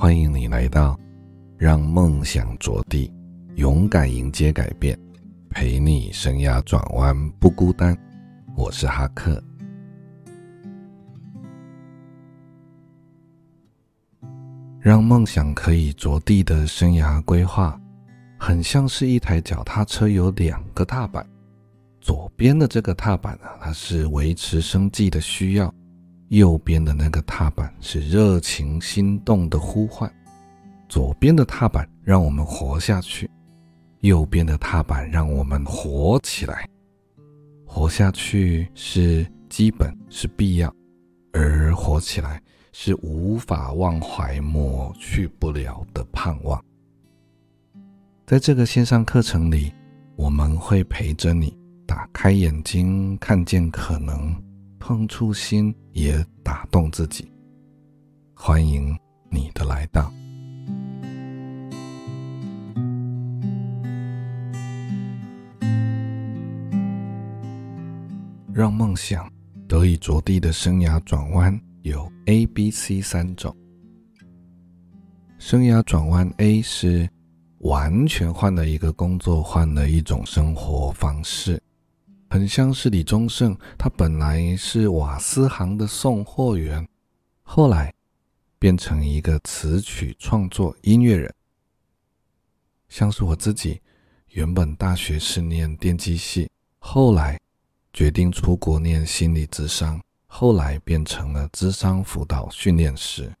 欢迎你来到让梦想着地，勇敢迎接改变，陪你生涯转弯不孤单。我是哈克。让梦想可以着地的生涯规划，很像是一台脚踏车有两个踏板。左边的这个踏板啊，它是维持生计的需要；右边的那个踏板是热情心动的呼唤。左边的踏板让我们活下去，右边的踏板让我们活起来。活下去是基本，是必要，而活起来是无法忘怀、抹去不了的盼望。在这个线上课程里，我们会陪着你。打开眼睛，看见可能；碰触心，也打动自己。欢迎你的来到，让梦想得以着地的生涯转弯有 A、B、C 三种。生涯转弯 A 是完全换了一个工作，换了一种生活方式。很像是李宗盛，他本来是瓦斯行的送货员，后来变成一个词曲创作音乐人。像是我自己，原本大学是念电机系，后来决定出国念心理咨商，后来变成了咨商辅导训练师。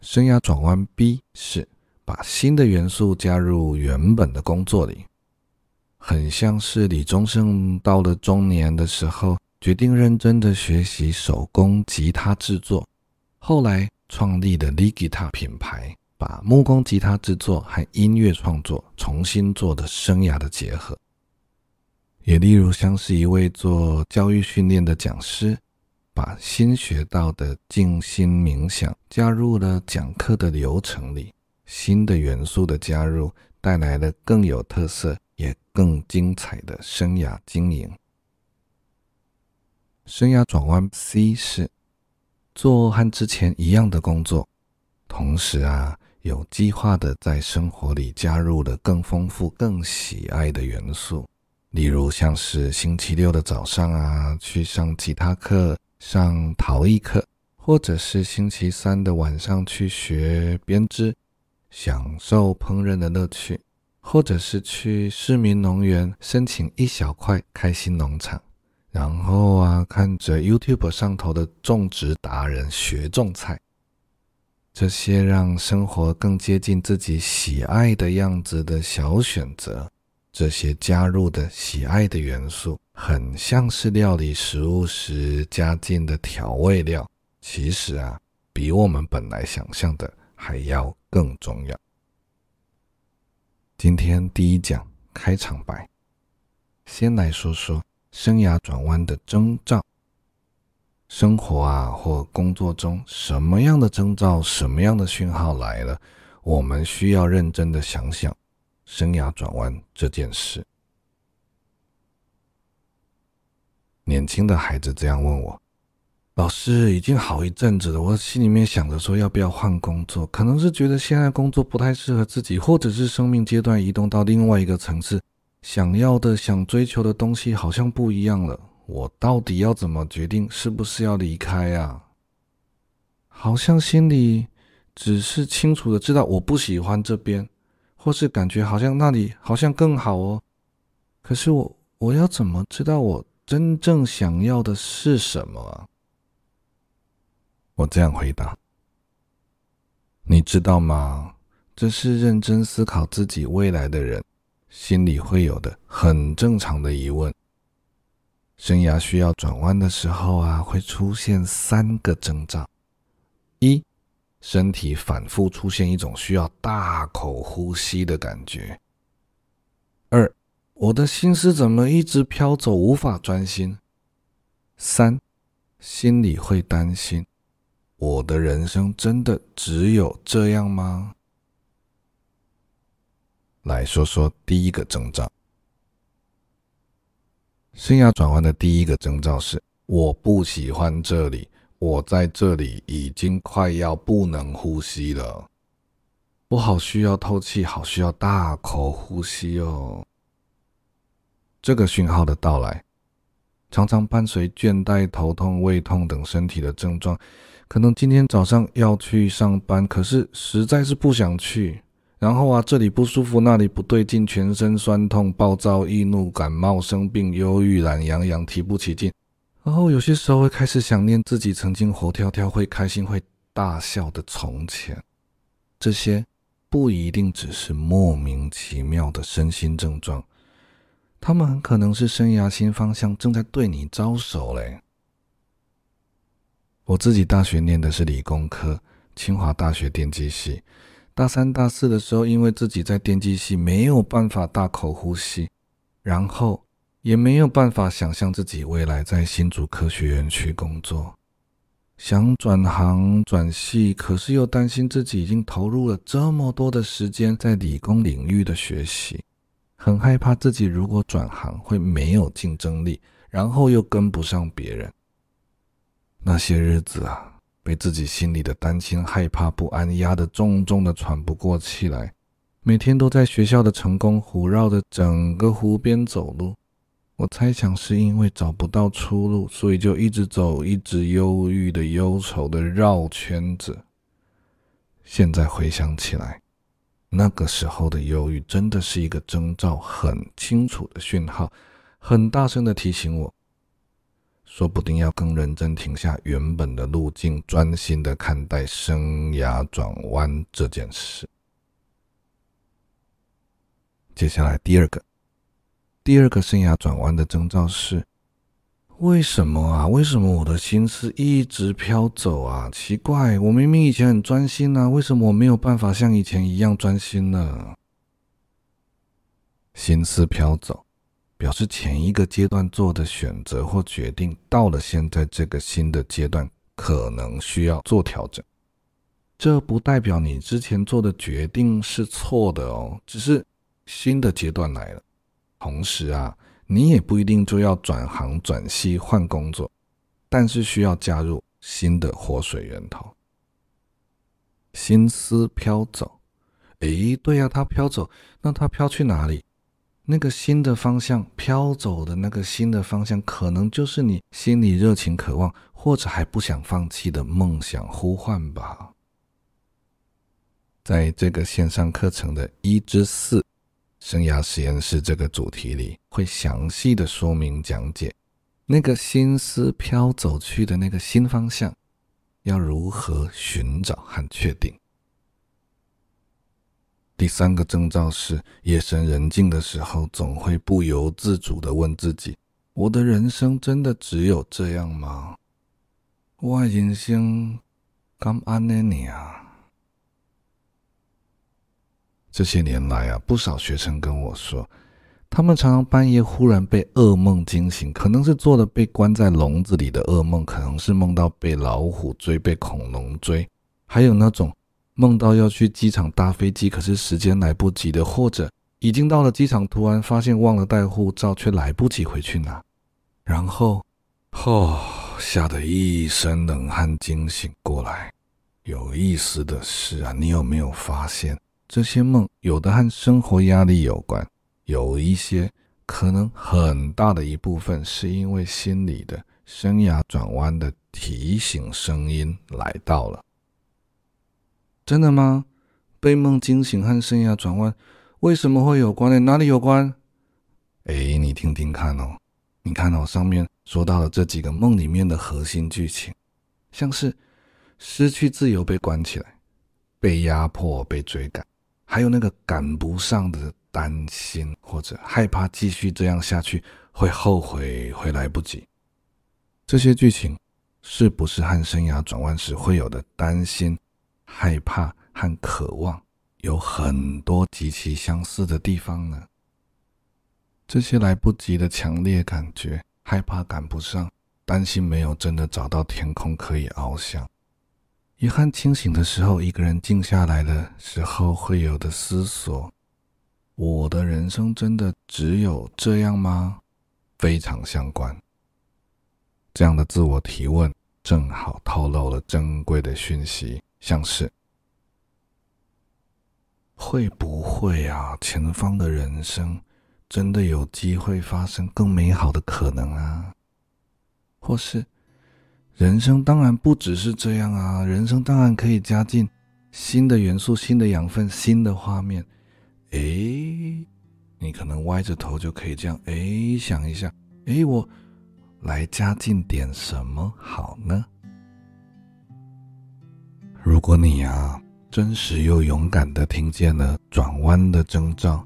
生涯转弯 B 是把新的元素加入原本的工作里。很像是李宗盛到了中年的时候，决定认真的学习手工吉他制作，后来创立的 Ligita 品牌，把木工吉他制作和音乐创作重新做的生涯的结合。也例如像是一位做教育训练的讲师，把新学到的静心冥想加入了讲课的流程里，新的元素的加入带来了更有特色。更精彩的生涯经营。生涯转弯 C 是做和之前一样的工作，同时啊，有计划的在生活里加入了更丰富、更喜爱的元素，例如像是星期六的早上啊，去上吉他课、上陶艺课，或者是星期三的晚上去学编织，享受烹饪的乐趣。或者是去市民农园申请一小块开心农场，然后啊，看着 YouTube 上头的种植达人学种菜，这些让生活更接近自己喜爱的样子的小选择，这些加入的喜爱的元素，很像是料理食物时加进的调味料，其实啊，比我们本来想象的还要更重要。今天第一讲开场白，先来说说生涯转弯的征兆。生活啊或工作中，什么样的征兆、什么样的讯号来了，我们需要认真的想想生涯转弯这件事。年轻的孩子这样问我。老师已经好一阵子了，我心里面想着说要不要换工作，可能是觉得现在工作不太适合自己，或者是生命阶段移动到另外一个层次，想要的、想追求的东西好像不一样了。我到底要怎么决定是不是要离开啊？好像心里只是清楚的知道我不喜欢这边，或是感觉好像那里好像更好哦。可是我我要怎么知道我真正想要的是什么啊？我这样回答，你知道吗？这是认真思考自己未来的人心里会有的很正常的疑问。生涯需要转弯的时候啊，会出现三个征兆：一，身体反复出现一种需要大口呼吸的感觉；二，我的心思怎么一直飘走，无法专心；三，心里会担心。我的人生真的只有这样吗？来说说第一个征兆。生涯转换的第一个征兆是：我不喜欢这里，我在这里已经快要不能呼吸了，我好需要透气，好需要大口呼吸哦。这个讯号的到来，常常伴随倦怠、头痛、胃痛等身体的症状。可能今天早上要去上班，可是实在是不想去。然后啊，这里不舒服，那里不对劲，全身酸痛、暴躁、易怒、感冒、生病、忧郁、懒洋洋、提不起劲。然后有些时候会开始想念自己曾经活跳跳、会开心、会大笑的从前。这些不一定只是莫名其妙的身心症状，他们很可能是生涯新方向正在对你招手嘞。我自己大学念的是理工科，清华大学电机系。大三、大四的时候，因为自己在电机系没有办法大口呼吸，然后也没有办法想象自己未来在新竹科学园区工作，想转行转系，可是又担心自己已经投入了这么多的时间在理工领域的学习，很害怕自己如果转行会没有竞争力，然后又跟不上别人。那些日子啊。被自己心里的担心、害怕、不安压得重重的，喘不过气来。每天都在学校的成功湖绕着整个湖边走路。我猜想是因为找不到出路，所以就一直走，一直忧郁的、忧愁的绕圈子。现在回想起来，那个时候的忧郁真的是一个征兆，很清楚的讯号，很大声的提醒我。说不定要更认真停下原本的路径，专心的看待生涯转弯这件事。接下来第二个，第二个生涯转弯的征兆是：为什么啊？为什么我的心思一直飘走啊？奇怪，我明明以前很专心啊，为什么我没有办法像以前一样专心呢？心思飘走。表示前一个阶段做的选择或决定，到了现在这个新的阶段，可能需要做调整。这不代表你之前做的决定是错的哦，只是新的阶段来了。同时啊，你也不一定就要转行转系换工作，但是需要加入新的活水源头。心思飘走，诶，对呀，它飘走，那它飘去哪里？那个新的方向飘走的那个新的方向，可能就是你心里热情渴望或者还不想放弃的梦想呼唤吧。在这个线上课程的一之四生涯实验室这个主题里，会详细的说明讲解那个心思飘走去的那个新方向，要如何寻找和确定。第三个征兆是，夜深人静的时候，总会不由自主地问自己：“我的人生真的只有这样吗？我的人生敢安呢你啊？”这些年来啊，不少学生跟我说，他们常常半夜忽然被噩梦惊醒，可能是做了被关在笼子里的噩梦，可能是梦到被老虎追、被恐龙追，还有那种。梦到要去机场搭飞机，可是时间来不及的，或者已经到了机场，突然发现忘了带护照，却来不及回去拿，然后，哦，吓得一身冷汗，惊醒过来。有意思的是啊，你有没有发现，这些梦有的和生活压力有关，有一些可能很大的一部分是因为心里的生涯转弯的提醒声音来到了。真的吗？被梦惊醒和生涯转弯为什么会有关呢？哪里有关？哎，你听听看哦。你看哦，上面说到了这几个梦里面的核心剧情，像是失去自由被关起来，被压迫被追赶，还有那个赶不上的担心或者害怕继续这样下去会后悔会来不及。这些剧情是不是和生涯转弯时会有的担心？害怕和渴望有很多极其相似的地方呢。这些来不及的强烈感觉，害怕赶不上，担心没有真的找到天空可以翱翔，遗憾清醒的时候，一个人静下来的时候会有的思索：我的人生真的只有这样吗？非常相关。这样的自我提问。正好透露了珍贵的讯息，像是会不会啊？前方的人生真的有机会发生更美好的可能啊？或是人生当然不只是这样啊，人生当然可以加进新的元素、新的养分、新的画面。诶，你可能歪着头就可以这样，诶，想一下，诶，我。来加进点什么好呢？如果你啊，真实又勇敢的听见了转弯的征兆，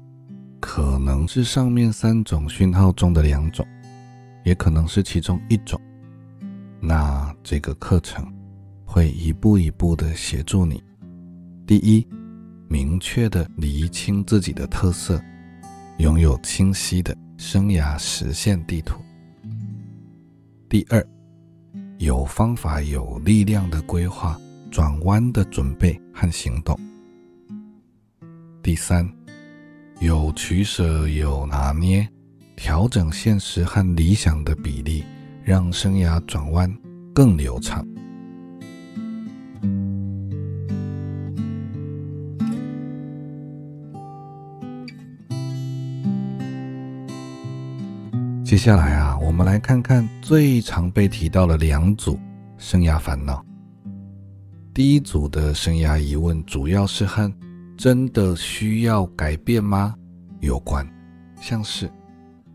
可能是上面三种讯号中的两种，也可能是其中一种。那这个课程会一步一步的协助你：第一，明确的厘清自己的特色，拥有清晰的生涯实现地图。第二，有方法、有力量的规划转弯的准备和行动。第三，有取舍、有拿捏，调整现实和理想的比例，让生涯转弯更流畅。接下来啊，我们来看看最常被提到的两组生涯烦恼。第一组的生涯疑问，主要是和“真的需要改变吗”有关，像是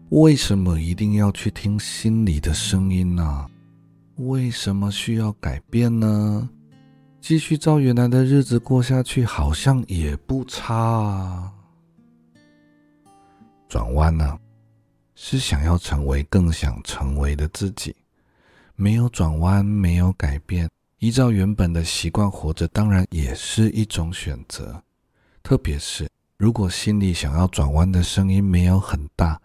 为什么一定要去听心里的声音呢？为什么需要改变呢？继续照原来的日子过下去，好像也不差啊。转弯呢？是想要成为更想成为的自己，没有转弯，没有改变，依照原本的习惯活着，当然也是一种选择。特别是如果心里想要转弯的声音没有很大，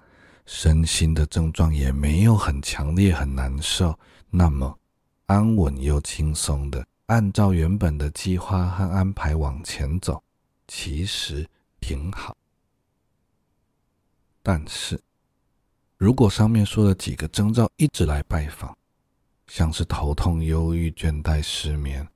身心的症状也没有很强烈、很难受，那么安稳又轻松的按照原本的计划和安排往前走，其实挺好。但是。如果上面说的几个征兆一直来拜访，像是头痛、忧郁、倦怠、失眠，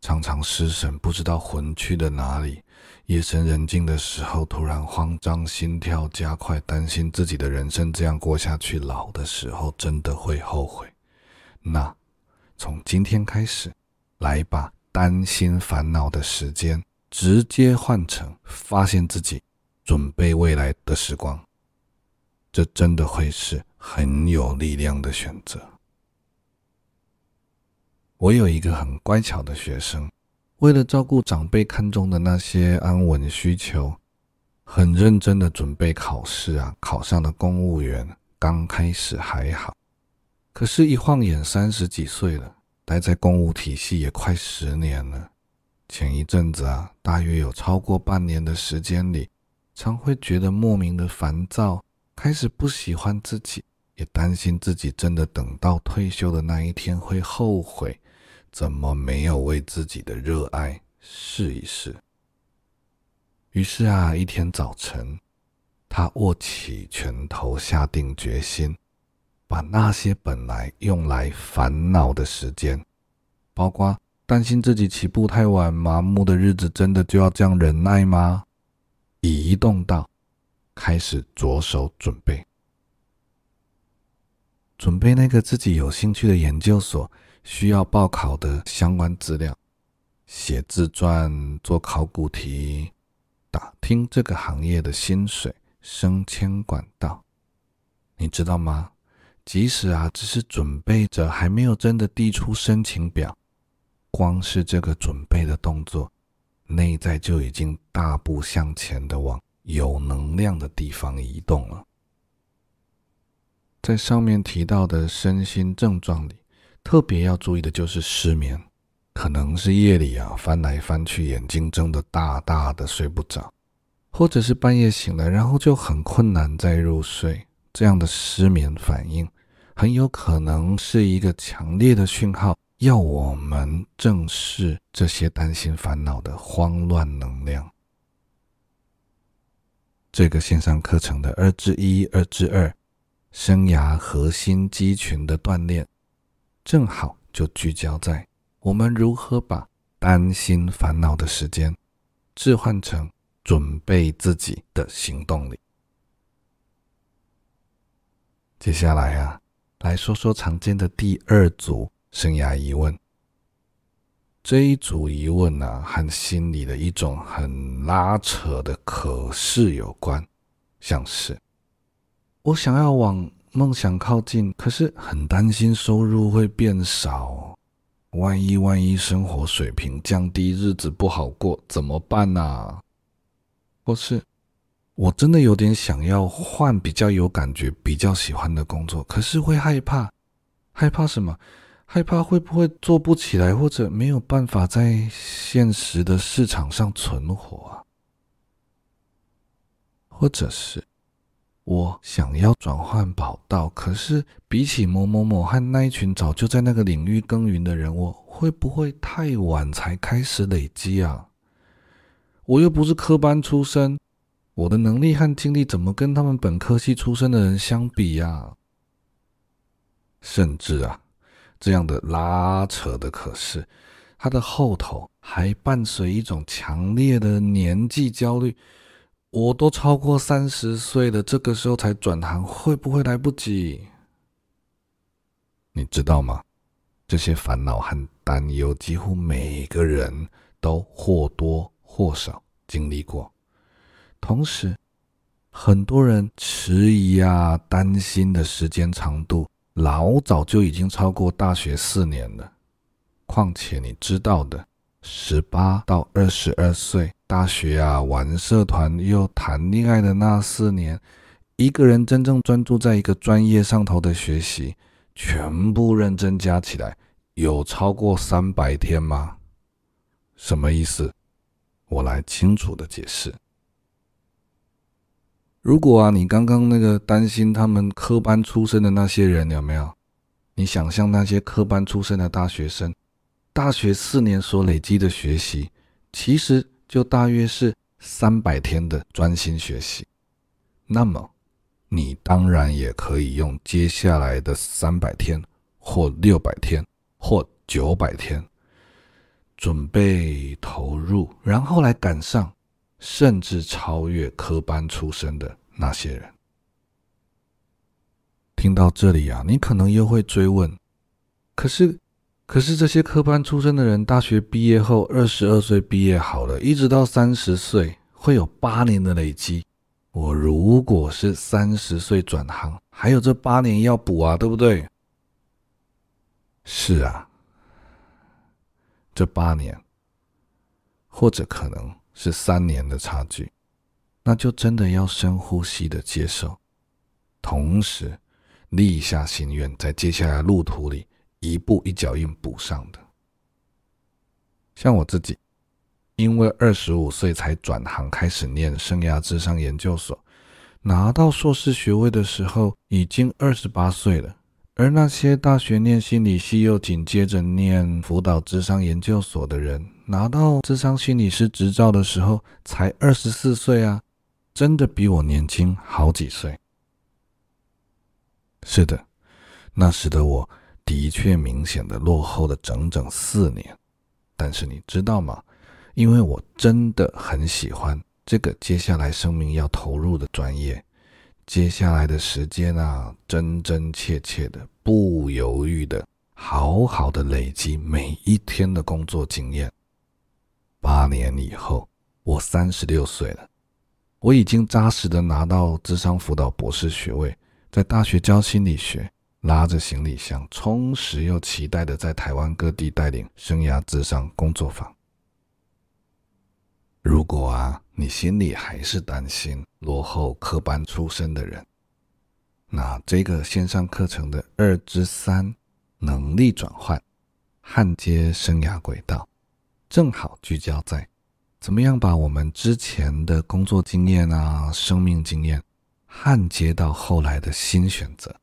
常常失神，不知道魂去了哪里；夜深人静的时候突然慌张、心跳加快，担心自己的人生这样过下去，老的时候真的会后悔。那从今天开始，来把担心烦恼的时间直接换成发现自己、准备未来的时光。这真的会是很有力量的选择。我有一个很乖巧的学生，为了照顾长辈看中的那些安稳需求，很认真的准备考试啊，考上了公务员。刚开始还好，可是，一晃眼三十几岁了，待在公务体系也快十年了。前一阵子啊，大约有超过半年的时间里，常会觉得莫名的烦躁。开始不喜欢自己，也担心自己真的等到退休的那一天会后悔，怎么没有为自己的热爱试一试？于是啊，一天早晨，他握起拳头，下定决心，把那些本来用来烦恼的时间，包括担心自己起步太晚、麻木的日子，真的就要这样忍耐吗？移动到。开始着手准备，准备那个自己有兴趣的研究所需要报考的相关资料，写自传、做考古题，打听这个行业的薪水、升迁管道。你知道吗？即使啊，只是准备着，还没有真的递出申请表，光是这个准备的动作，内在就已经大步向前的往。有能量的地方移动了。在上面提到的身心症状里，特别要注意的就是失眠，可能是夜里啊翻来翻去，眼睛睁得大大的睡不着，或者是半夜醒来，然后就很困难再入睡。这样的失眠反应，很有可能是一个强烈的讯号，要我们正视这些担心烦恼的慌乱能量。这个线上课程的二之一、二之二，生涯核心肌群的锻炼，正好就聚焦在我们如何把担心烦恼的时间置换成准备自己的行动里。接下来啊，来说说常见的第二组生涯疑问。这一组疑问呢、和心里的一种很拉扯的可是有关，像是我想要往梦想靠近，可是很担心收入会变少，万一万一生活水平降低，日子不好过怎么办呢、啊？或是我真的有点想要换比较有感觉、比较喜欢的工作，可是会害怕，害怕什么？害怕会不会做不起来，或者没有办法在现实的市场上存活啊？或者是我想要转换跑道，可是比起某某某和那一群早就在那个领域耕耘的人，我会不会太晚才开始累积啊？我又不是科班出身，我的能力和经历怎么跟他们本科系出身的人相比呀？甚至啊。这样的拉扯的，可是他的后头还伴随一种强烈的年纪焦虑。我都超过三十岁了，这个时候才转行，会不会来不及？你知道吗？这些烦恼和担忧，几乎每个人都或多或少经历过。同时，很多人迟疑啊，担心的时间长度。老早就已经超过大学四年了，况且你知道的，十八到二十二岁，大学啊，玩社团又谈恋爱的那四年，一个人真正专注在一个专业上头的学习，全部认真加起来，有超过三百天吗？什么意思？我来清楚的解释。如果啊，你刚刚那个担心他们科班出身的那些人有没有？你想象那些科班出身的大学生，大学四年所累积的学习，其实就大约是三百天的专心学习。那么，你当然也可以用接下来的三百天，或六百天，或九百天，准备投入，然后来赶上。甚至超越科班出身的那些人。听到这里啊，你可能又会追问：可是，可是这些科班出身的人，大学毕业后二十二岁毕业好了，一直到三十岁，会有八年的累积。我如果是三十岁转行，还有这八年要补啊，对不对？是啊，这八年，或者可能。是三年的差距，那就真的要深呼吸的接受，同时立下心愿，在接下来路途里一步一脚印补上的。像我自己，因为二十五岁才转行开始念生涯智商研究所，拿到硕士学位的时候已经二十八岁了。而那些大学念心理系又紧接着念辅导智商研究所的人，拿到智商心理师执照的时候才二十四岁啊，真的比我年轻好几岁。是的，那时的我的确明显的落后了整整四年。但是你知道吗？因为我真的很喜欢这个接下来生命要投入的专业。接下来的时间啊，真真切切的、不犹豫的，好好的累积每一天的工作经验。八年以后，我三十六岁了，我已经扎实的拿到智商辅导博士学位，在大学教心理学，拉着行李箱，充实又期待的在台湾各地带领生涯咨商工作坊。如果啊，你心里还是担心落后科班出身的人，那这个线上课程的二之三能力转换焊接生涯轨道，正好聚焦在怎么样把我们之前的工作经验啊、生命经验焊接到后来的新选择。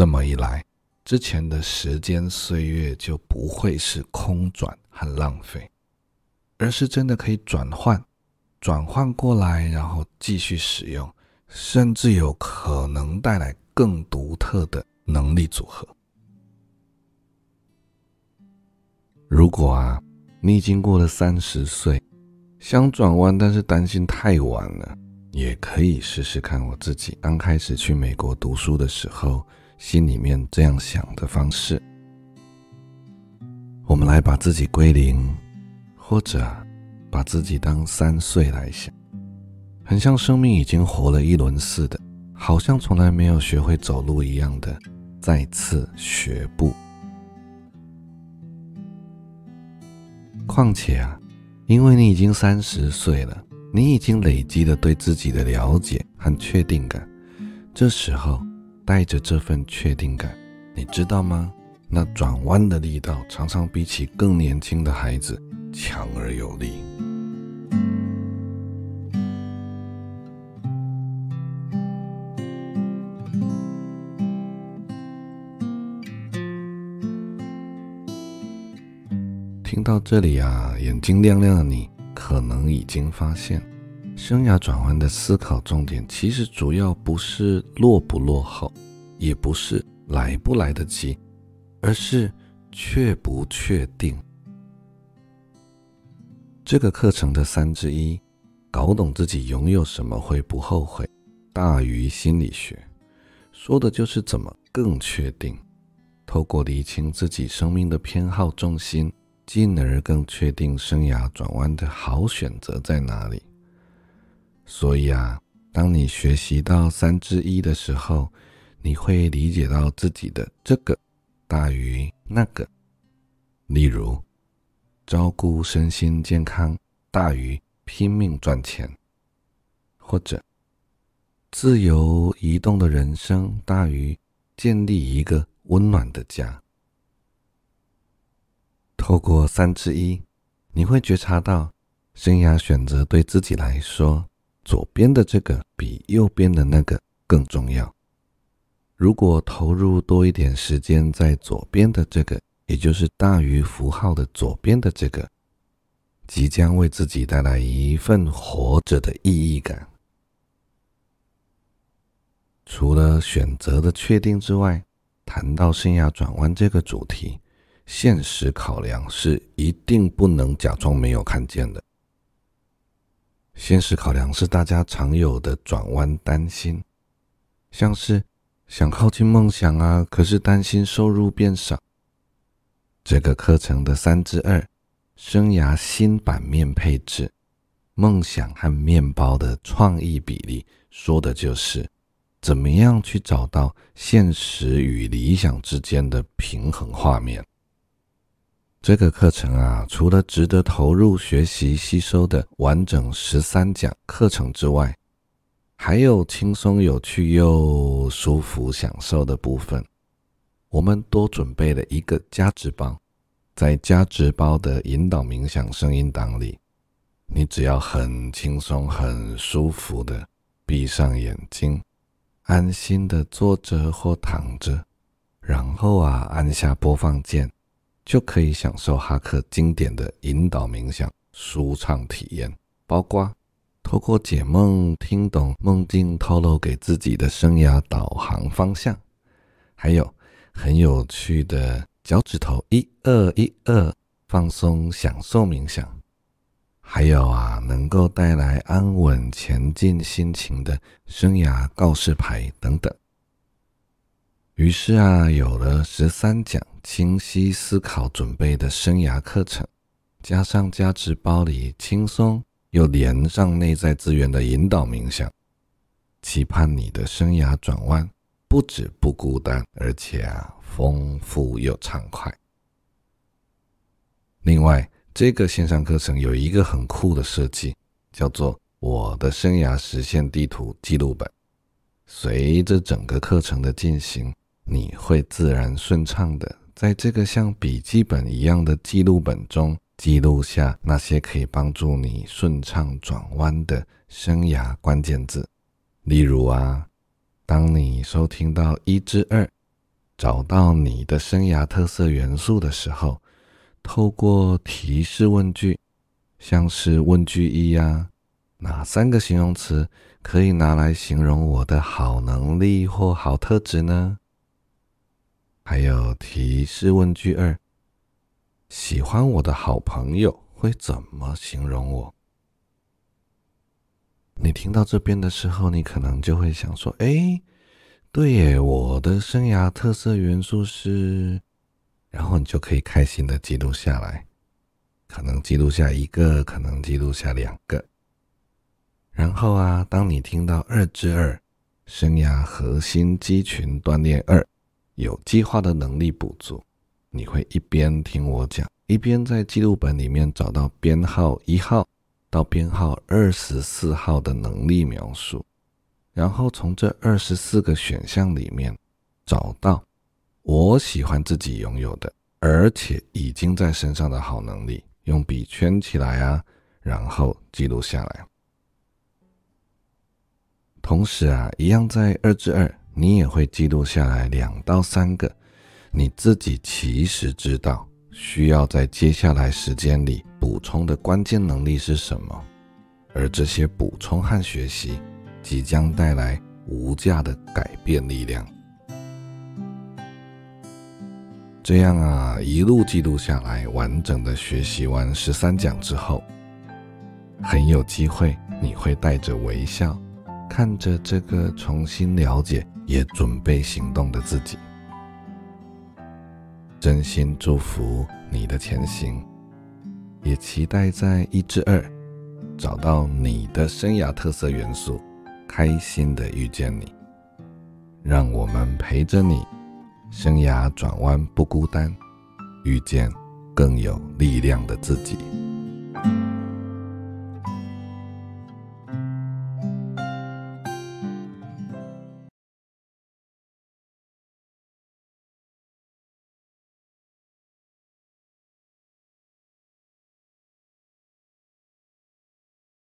这么一来，之前的时间岁月就不会是空转和浪费。而是真的可以转换，转换过来，然后继续使用，甚至有可能带来更独特的能力组合。如果啊，你已经过了三十岁，想转弯，但是担心太晚了，也可以试试看我自己刚开始去美国读书的时候，心里面这样想的方式。我们来把自己归零，或者把自己当三岁来想，很像生命已经活了一轮似的，好像从来没有学会走路一样的，再次学步。况且啊，因为你已经三十岁了，你已经累积了对自己的了解和确定感。这时候带着这份确定感，你知道吗？那转弯的力道常常比起更年轻的孩子强而有力。听到这里啊，眼睛亮亮的你，可能已经发现，生涯转弯的思考重点，其实主要不是落不落后，也不是来不来得及，而是确不确定。这个课程的三之一，搞懂自己拥有什么会不后悔，大于心理学，说的就是怎么更确定，透过厘清自己生命的偏好重心。进而更确定生涯转弯的好选择在哪里。所以啊，当你学习到三之一的时候，你会理解到自己的这个大于那个。例如，照顾身心健康大于拼命赚钱，或者自由移动的人生大于建立一个温暖的家。透过三之一，你会觉察到，生涯选择对自己来说，左边的这个比右边的那个更重要。如果投入多一点时间在左边的这个，也就是大于符号的左边的这个，即将为自己带来一份活着的意义感。除了选择的确定之外，谈到生涯转弯这个主题。现实考量是一定不能假装没有看见的。现实考量是大家常有的转弯担心，像是想靠近梦想啊，可是担心收入变少。这个课程的三之二，生涯新版面配置，梦想和面包的创意比例，说的就是怎么样去找到现实与理想之间的平衡画面。这个课程啊，除了值得投入学习吸收的完整十三讲课程之外，还有轻松有趣又舒服享受的部分。我们多准备了一个加值包，在加值包的引导冥想声音档里，你只要很轻松、很舒服的闭上眼睛，安心的坐着或躺着，然后啊，按下播放键。就可以享受哈克经典的引导冥想舒畅体验，包括透过解梦听懂梦境透露给自己的生涯导航方向，还有很有趣的脚趾头一二一二放松享受冥想，还有啊能够带来安稳前进心情的生涯告示牌等等。于是啊，有了十三讲清晰思考准备的生涯课程，加上加值包里轻松又连上内在资源的引导冥想，期盼你的生涯转弯不止不孤单，而且啊丰富又畅快。另外，这个线上课程有一个很酷的设计，叫做“我的生涯实现地图记录本”。随着整个课程的进行，你会自然顺畅的在这个像笔记本一样的记录本中记录下那些可以帮助你顺畅转弯的生涯关键字。例如啊，当你收听到一至二，找到你的生涯特色元素的时候，透过提示问句，像是问句一呀，哪三个形容词可以拿来形容我的好能力或好特质呢？还有提示问句二：喜欢我的好朋友会怎么形容我？你听到这边的时候，你可能就会想说：“哎，对耶，我的生涯特色元素是……”然后你就可以开心的记录下来，可能记录下一个，可能记录下两个。然后啊，当你听到二之二，生涯核心肌群锻炼二，有计划的能力补足，你会一边听我讲，一边在记录本里面找到编号一号。到编号二十四号的能力描述，然后从这二十四个选项里面找到我喜欢自己拥有的，而且已经在身上的好能力，用笔圈起来啊，然后记录下来。同时啊，一样在二至二，你也会记录下来两到三个你自己其实知道。需要在接下来时间里补充的关键能力是什么？而这些补充和学习即将带来无价的改变力量。这样啊，一路记录下来，完整的学习完十三讲之后，很有机会你会带着微笑，看着这个重新了解也准备行动的自己。真心祝福你的前行，也期待在一至二找到你的生涯特色元素，开心的遇见你。让我们陪着你，生涯转弯不孤单，遇见更有力量的自己。